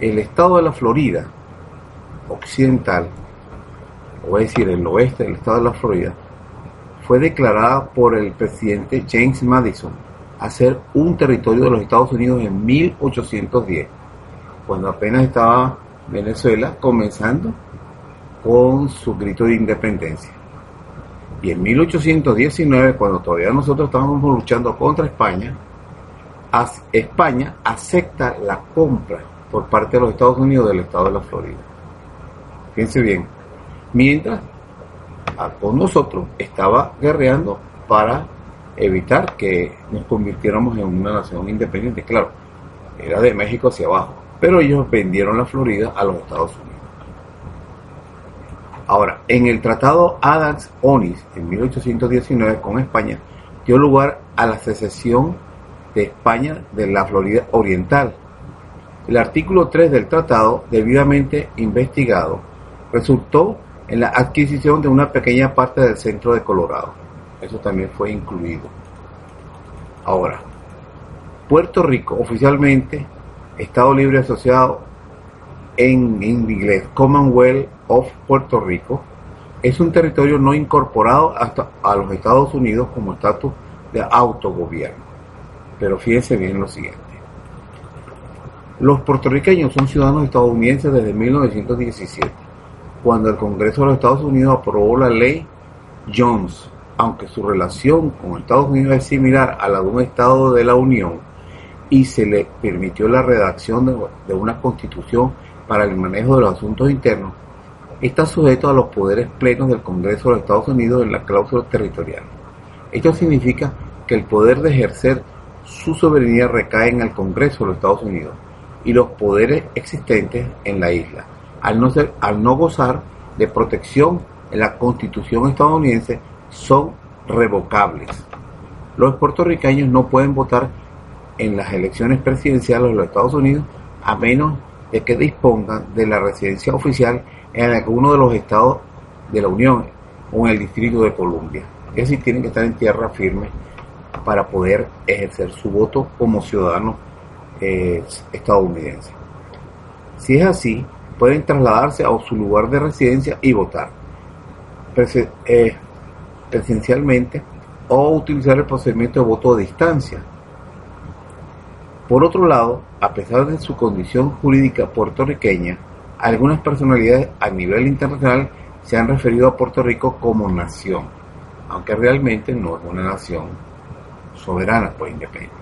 el estado de la Florida occidental, o es decir, el oeste del estado de la Florida, fue declarada por el presidente James Madison a ser un territorio de los Estados Unidos en 1810, cuando apenas estaba Venezuela comenzando con su grito de independencia. Y en 1819, cuando todavía nosotros estábamos luchando contra España, España acepta la compra por parte de los Estados Unidos del estado de la Florida. Fíjense bien, mientras con nosotros estaba guerreando para evitar que nos convirtiéramos en una nación independiente. Claro, era de México hacia abajo, pero ellos vendieron la Florida a los Estados Unidos. Ahora, en el Tratado Adams-Onis en 1819 con España, dio lugar a la secesión de España de la Florida Oriental. El artículo 3 del tratado, debidamente investigado, resultó en la adquisición de una pequeña parte del centro de Colorado. Eso también fue incluido. Ahora, Puerto Rico, oficialmente, Estado Libre Asociado en inglés, Commonwealth of Puerto Rico, es un territorio no incorporado hasta a los Estados Unidos como estatus de autogobierno. Pero fíjense bien lo siguiente. Los puertorriqueños son ciudadanos estadounidenses desde 1917 cuando el Congreso de los Estados Unidos aprobó la ley Jones, aunque su relación con Estados Unidos es similar a la de un Estado de la Unión y se le permitió la redacción de, una constitución para el manejo de los asuntos internos, está sujeto a los poderes plenos del Congreso de los Estados Unidos en la cláusula territorial. Esto significa que el poder de ejercer su soberanía recae en el Congreso de los Estados Unidos y los poderes existentes en la isla al no, ser, al no gozar de protección en la constitución estadounidense, son revocables. Los puertorriqueños no pueden votar en las elecciones presidenciales de los Estados Unidos a menos de que dispongan de la residencia oficial en alguno de los estados de la Unión o en el Distrito de Columbia. Es decir, tienen que estar en tierra firme para poder ejercer su voto como ciudadanos eh, estadounidenses. Si es así, pueden trasladarse a su lugar de residencia y votar eh, presencialmente o utilizar el procedimiento de voto a distancia. Por otro lado, a pesar de su condición jurídica puertorriqueña, algunas personalidades a nivel internacional se han referido a Puerto Rico como nación, aunque realmente no es una nación soberana, pues independiente.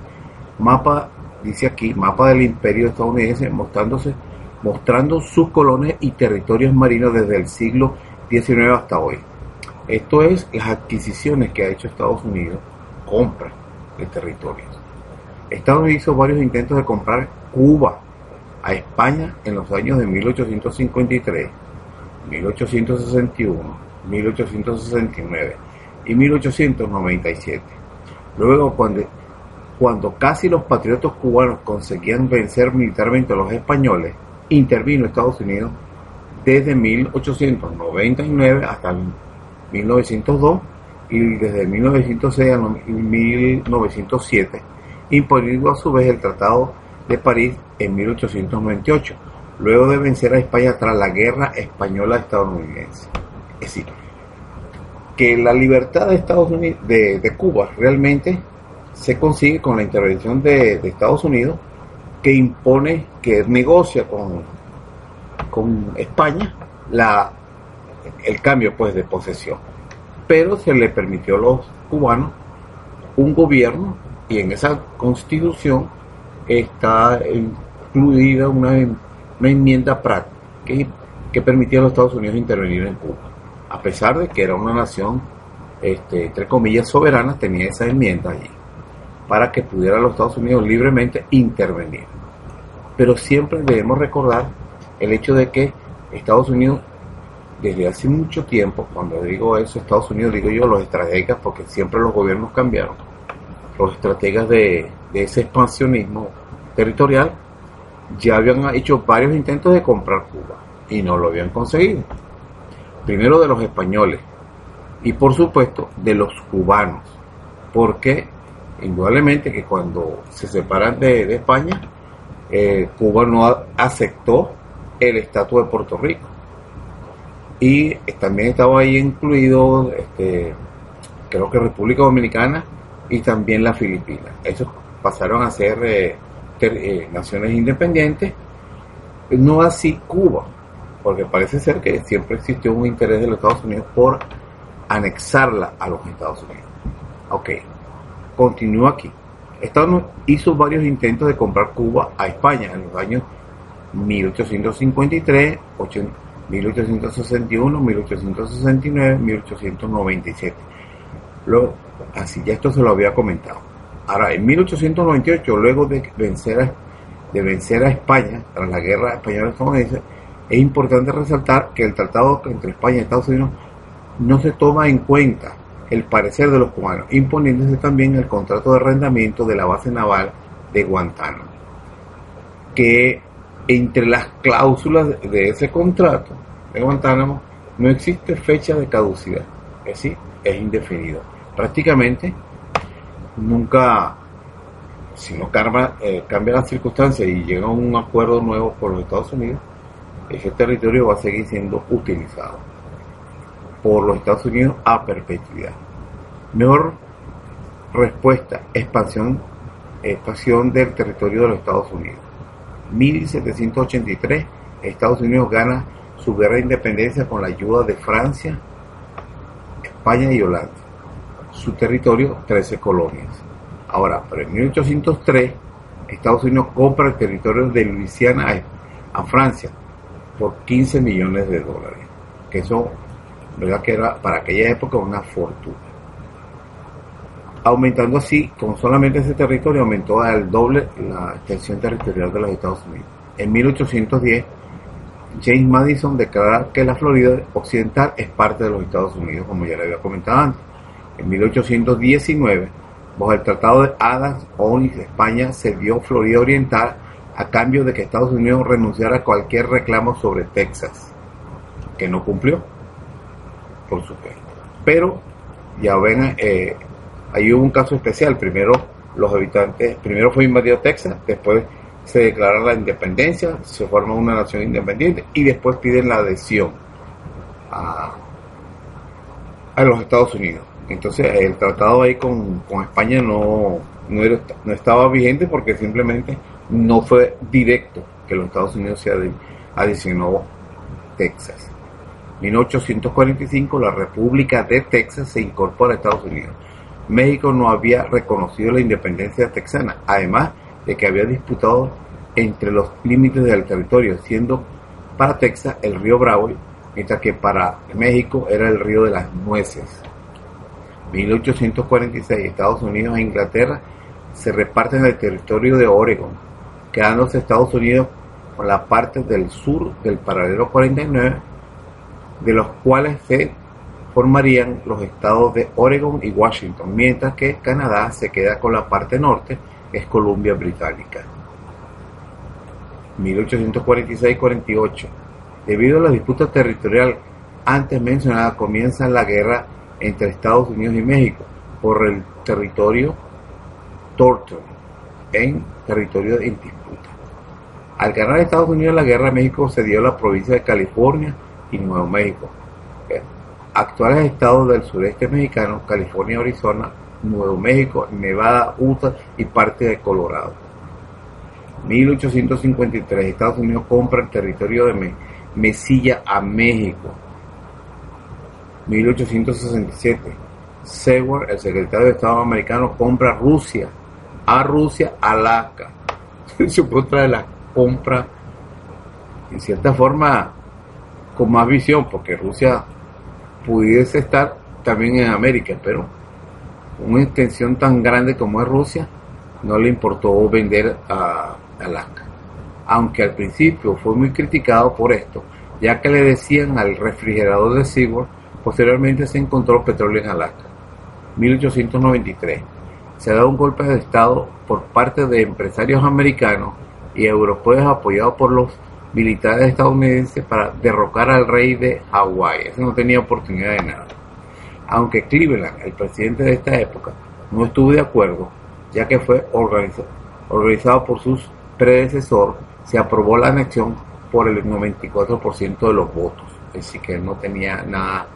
Mapa, dice aquí, mapa del imperio estadounidense mostrándose mostrando sus colonias y territorios marinos desde el siglo XIX hasta hoy. Esto es las adquisiciones que ha hecho Estados Unidos, compra de territorios. Estados Unidos hizo varios intentos de comprar Cuba a España en los años de 1853, 1861, 1869 y 1897. Luego, cuando, cuando casi los patriotas cubanos conseguían vencer militarmente a los españoles, intervino Estados Unidos desde 1899 hasta 1902 y desde 1906 a 1907, imponiendo a su vez el Tratado de París en 1898, luego de vencer a España tras la Guerra Española Estadounidense. Es decir, que la libertad de Estados Unidos, de, Cuba realmente se consigue con la intervención de Estados Unidos que impone, que negocia con, con España la, el cambio pues de posesión. Pero se le permitió a los cubanos un gobierno y en esa constitución está incluida una, una enmienda práctica que, que, permitía a los Estados Unidos intervenir en Cuba. A pesar de que era una nación, este, entre comillas, soberana, tenía esa enmienda allí para que pudiera los Estados Unidos libremente intervenir. Pero siempre debemos recordar el hecho de que Estados Unidos, desde hace mucho tiempo, cuando digo eso, Estados Unidos, digo yo los estrategas, porque siempre los gobiernos cambiaron, los estrategas de, de ese expansionismo territorial, ya habían hecho varios intentos de comprar Cuba y no lo habían conseguido. Primero de los españoles y por supuesto de los cubanos, porque indudablemente que cuando se separan de, España, eh, Cuba no aceptó el estatus de Puerto Rico. Y también estaba ahí incluido, este, creo que República Dominicana y también la Filipinas. Esos pasaron a ser eh, eh, naciones independientes, no así Cuba, porque parece ser que siempre existió un interés de los Estados Unidos por anexarla a los Estados Unidos. Ok, continúa aquí. Estados Unidos hizo varios intentos de comprar Cuba a España en los años 1853, 1861, 1869, 1897. Luego, así ya esto se lo había comentado. Ahora, en 1898, luego de vencer a, de vencer a España tras la guerra española-estadounidense, es importante resaltar que el tratado entre España y Estados Unidos no se toma en cuenta el parecer de los cubanos, imponiéndose también el contrato de arrendamiento de la base naval de Guantánamo, que entre las cláusulas de ese contrato de Guantánamo no existe fecha de caducidad, es decir, es indefinido. Prácticamente nunca, si no cambia, eh, cambia las circunstancias y llega un acuerdo nuevo por los Estados Unidos, ese territorio va a seguir siendo utilizado por los Estados Unidos a perpetuidad. Mejor respuesta, expansión, expansión del territorio de los Estados Unidos. 1783, Estados Unidos gana su guerra de independencia con la ayuda de Francia, España y Holanda. Su territorio, 13 colonias. Ahora, en 1803, Estados Unidos compra el territorio de Luisiana a, Francia por 15 millones de dólares, que eso, verdad que era para aquella época una fortuna. Aumentando así, con solamente ese territorio, aumentó al doble la extensión territorial de los Estados Unidos. En 1810, James Madison declara que la Florida Occidental es parte de los Estados Unidos, como ya le había comentado antes. En 1819, bajo el Tratado de Adams, Onis, España cedió Florida Oriental a cambio de que Estados Unidos renunciara a cualquier reclamo sobre Texas, que no cumplió, por supuesto. Pero, ya ven, eh, ahí un caso especial. Primero, los habitantes, primero fue invadido Texas, después se declara la independencia, se forma una nación independiente y después piden la adhesión a, los Estados Unidos. Entonces el tratado ahí con, España no, no, estaba vigente porque simplemente no fue directo que los Estados Unidos se adicionó Texas. En 1845 la República de Texas se incorpora a Estados Unidos. México no había reconocido la independencia texana. Además, de que había disputado entre los límites del territorio, siendo para Texas el río Bravo, mientras que para México era el río de las nueces. 1846 Estados Unidos e Inglaterra se reparten el territorio de Oregon, quedándose Estados Unidos con la parte del sur del paralelo 49, de los cuales se formarían los estados de Oregon y Washington, mientras que Canadá se queda con la parte norte es Columbia Británica. 1846-48. Debido a la disputa territorial antes mencionada, comienza la guerra entre Estados Unidos y México por el territorio Thornton, en territorio en disputa. Al ganar Estados Unidos la guerra, México cedió la provincia de California y Nuevo México. Actuales estados del sureste mexicano, California, Arizona, Nuevo México, Nevada, Utah y parte de Colorado. 1853, Estados Unidos compra el territorio de Mesilla a México. 1867, Seward, el secretario de Estado americano, compra Rusia, a Rusia, Alaska. Se de la compra, en cierta forma, con más visión, porque Rusia pudiese estar también en América, pero una extensión tan grande como es Rusia, no le importó vender a Alaska. Aunque al principio fue muy criticado por esto, ya que le decían al refrigerador de Seward, posteriormente se encontró petróleo en Alaska. 1893. Se da un golpe de Estado por parte de empresarios americanos y europeos apoyados por los militares estadounidenses para derrocar al rey de Hawái. Ese no tenía oportunidad de nada aunque Cleveland, el presidente de esta época, no estuvo de acuerdo, ya que fue organizado, organizado por sus predecesor, se aprobó la anexión por el 94% de los votos. Decir, que no tenía nada,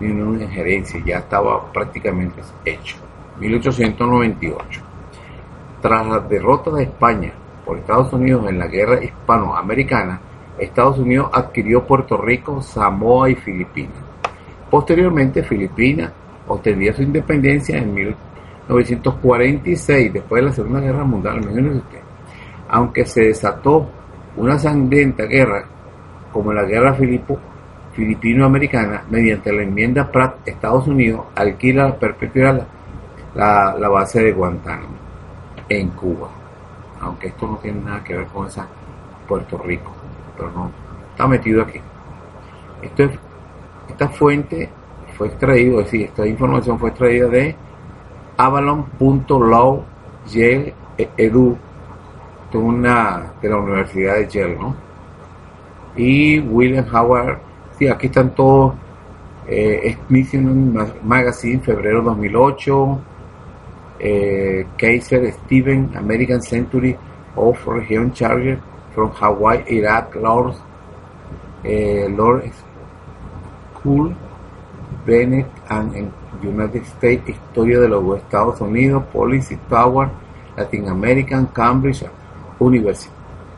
ninguna injerencia, ya estaba prácticamente hecho. 1898. Tras la derrota de España por Estados Unidos en la guerra hispanoamericana, Estados Unidos adquirió Puerto Rico, Samoa y Filipinas. Posteriormente, Filipinas obtenía su independencia en 1946, después de la Segunda Guerra Mundial, usted. Aunque se desató una sangrienta guerra, como la guerra filipino-americana, mediante la enmienda Pratt, Estados Unidos alquila la perpetuidad la, la base de Guantánamo en Cuba. Aunque esto no tiene nada que ver con esa Puerto Rico, pero no, está metido aquí. Esto esta fuente fue extraído, es esta información fue extraída de avalon.law edu de una de la Universidad de Yale, ¿no? Y William Howard, sí, aquí están todos, eh, Magazine, febrero 2008, eh, Kaiser Steven, American Century of Region Charger from Hawaii, Iraq, Lord, eh, Lord School, Bennett and United States, Historia de los Estados Unidos, Policy Power, Latin American, Cambridge University.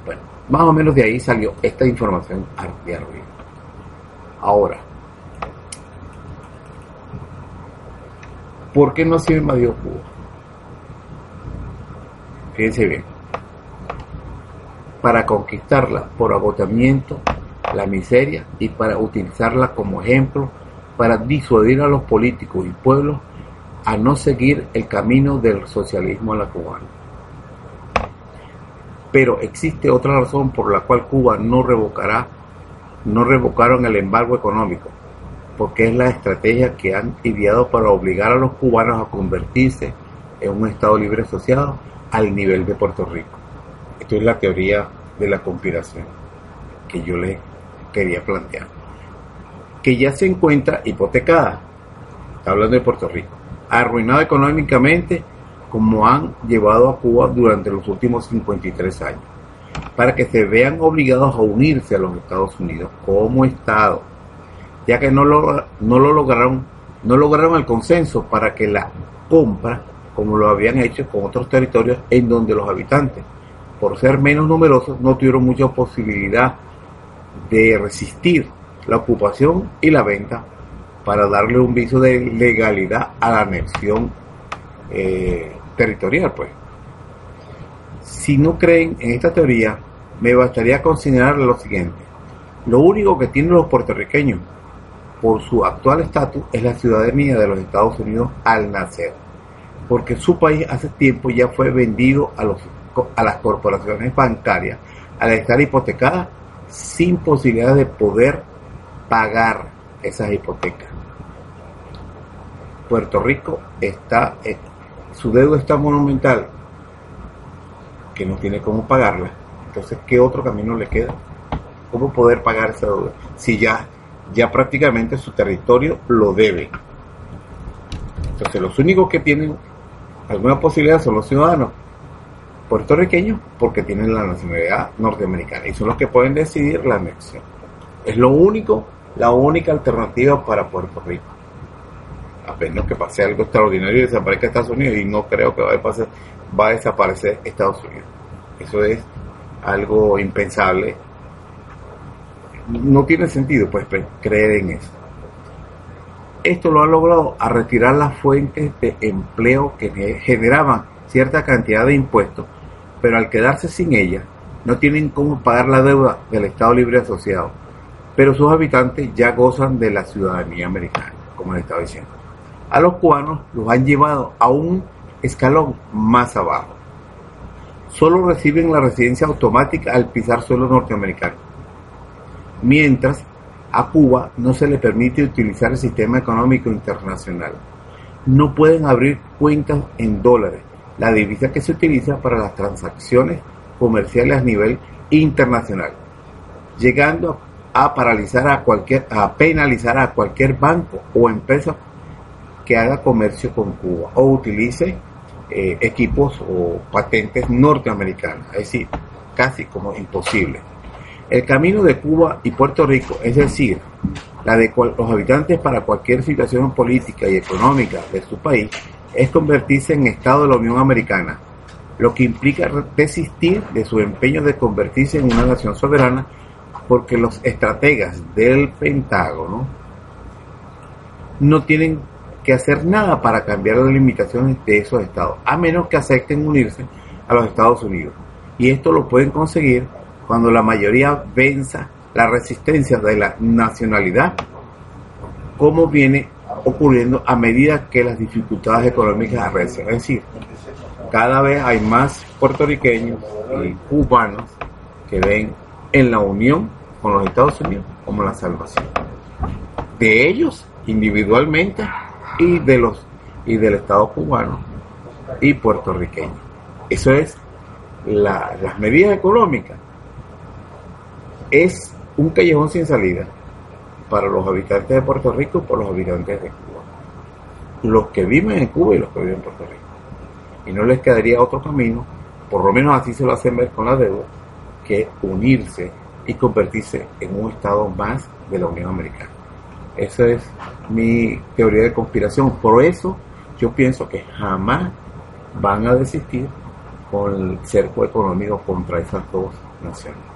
Bueno, más o menos de ahí salió esta información de arriba. Ahora, ¿por qué no se invadió Cuba? Fíjense bien. Para conquistarla por agotamiento, la miseria y para utilizarla como ejemplo para disuadir a los políticos y pueblos a no seguir el camino del socialismo a la cubana. Pero existe otra razón por la cual Cuba no revocará, no revocaron el embargo económico, porque es la estrategia que han ideado para obligar a los cubanos a convertirse en un Estado libre asociado al nivel de Puerto Rico. Esto es la teoría de la conspiración que yo les quería plantear. Que ya se encuentra hipotecada, hablando de Puerto Rico, arruinada económicamente como han llevado a Cuba durante los últimos 53 años, para que se vean obligados a unirse a los Estados Unidos como Estado, ya que no lo, no lo lograron, no lograron el consenso para que la compra, como lo habían hecho con otros territorios en donde los habitantes, por ser menos numerosos, no tuvieron mucha posibilidad de resistir la ocupación y la venta para darle un viso de legalidad a la anexión eh, territorial. Pues. Si no creen en esta teoría, me bastaría considerar lo siguiente. Lo único que tienen los puertorriqueños por su actual estatus es la ciudadanía de los Estados Unidos al nacer, porque su país hace tiempo ya fue vendido a, los, a las corporaciones bancarias al estar hipotecada sin posibilidad de poder pagar esas hipotecas. Puerto Rico está, eh, su deuda está monumental, que no tiene cómo pagarla. Entonces, ¿qué otro camino le queda? ¿Cómo poder pagar esa deuda? Si ya, ya prácticamente su territorio lo debe. Entonces, los únicos que tienen alguna posibilidad son los ciudadanos puertorriqueños porque tienen la nacionalidad norteamericana y son los que pueden decidir la anexión. Es lo único la única alternativa para Puerto Rico. Apenas que pase algo extraordinario y desaparezca Estados Unidos, y no creo que va a, a desaparecer Estados Unidos. Eso es algo impensable. No tiene sentido pues creer en eso. Esto lo ha logrado a retirar las fuentes de empleo que generaban cierta cantidad de impuestos, pero al quedarse sin ella, no tienen cómo pagar la deuda del Estado Libre Asociado pero sus habitantes ya gozan de la ciudadanía americana, como les estaba diciendo. A los cubanos los han llevado a un escalón más abajo. Solo reciben la residencia automática al pisar suelo norteamericano, mientras a Cuba no se le permite utilizar el sistema económico internacional. No pueden abrir cuentas en dólares, la divisa que se utiliza para las transacciones comerciales a nivel internacional, llegando a paralizar a cualquier, a penalizar a cualquier banco o empresa que haga comercio con Cuba o utilice eh, equipos o patentes norteamericanas. Es decir, casi como imposible. El camino de Cuba y Puerto Rico, es decir, la de los habitantes para cualquier situación política y económica de su país, es convertirse en Estado de la Unión Americana, lo que implica desistir de su empeño de convertirse en una nación soberana porque los estrategas del Pentágono no tienen que hacer nada para cambiar las limitaciones de esos estados, a menos que acepten unirse a los Estados Unidos. Y esto lo pueden conseguir cuando la mayoría venza la resistencia de la nacionalidad, como viene ocurriendo a medida que las dificultades económicas arrecian. Es decir, cada vez hay más puertorriqueños y cubanos que ven en la unión con los Estados Unidos como la salvación. De ellos individualmente y de los y del Estado cubano y puertorriqueño. Eso es las medidas económicas. Es un callejón sin salida para los habitantes de Puerto Rico y por los habitantes de Cuba. Los que viven en Cuba y los que viven en Puerto Rico. Y no les quedaría otro camino, por lo menos así se lo hacen ver con la deuda, que unirse y convertirse en un Estado más de la Unión Americana. Esa es mi teoría de conspiración. Por eso yo pienso que jamás van a desistir con el cerco económico contra esas dos naciones.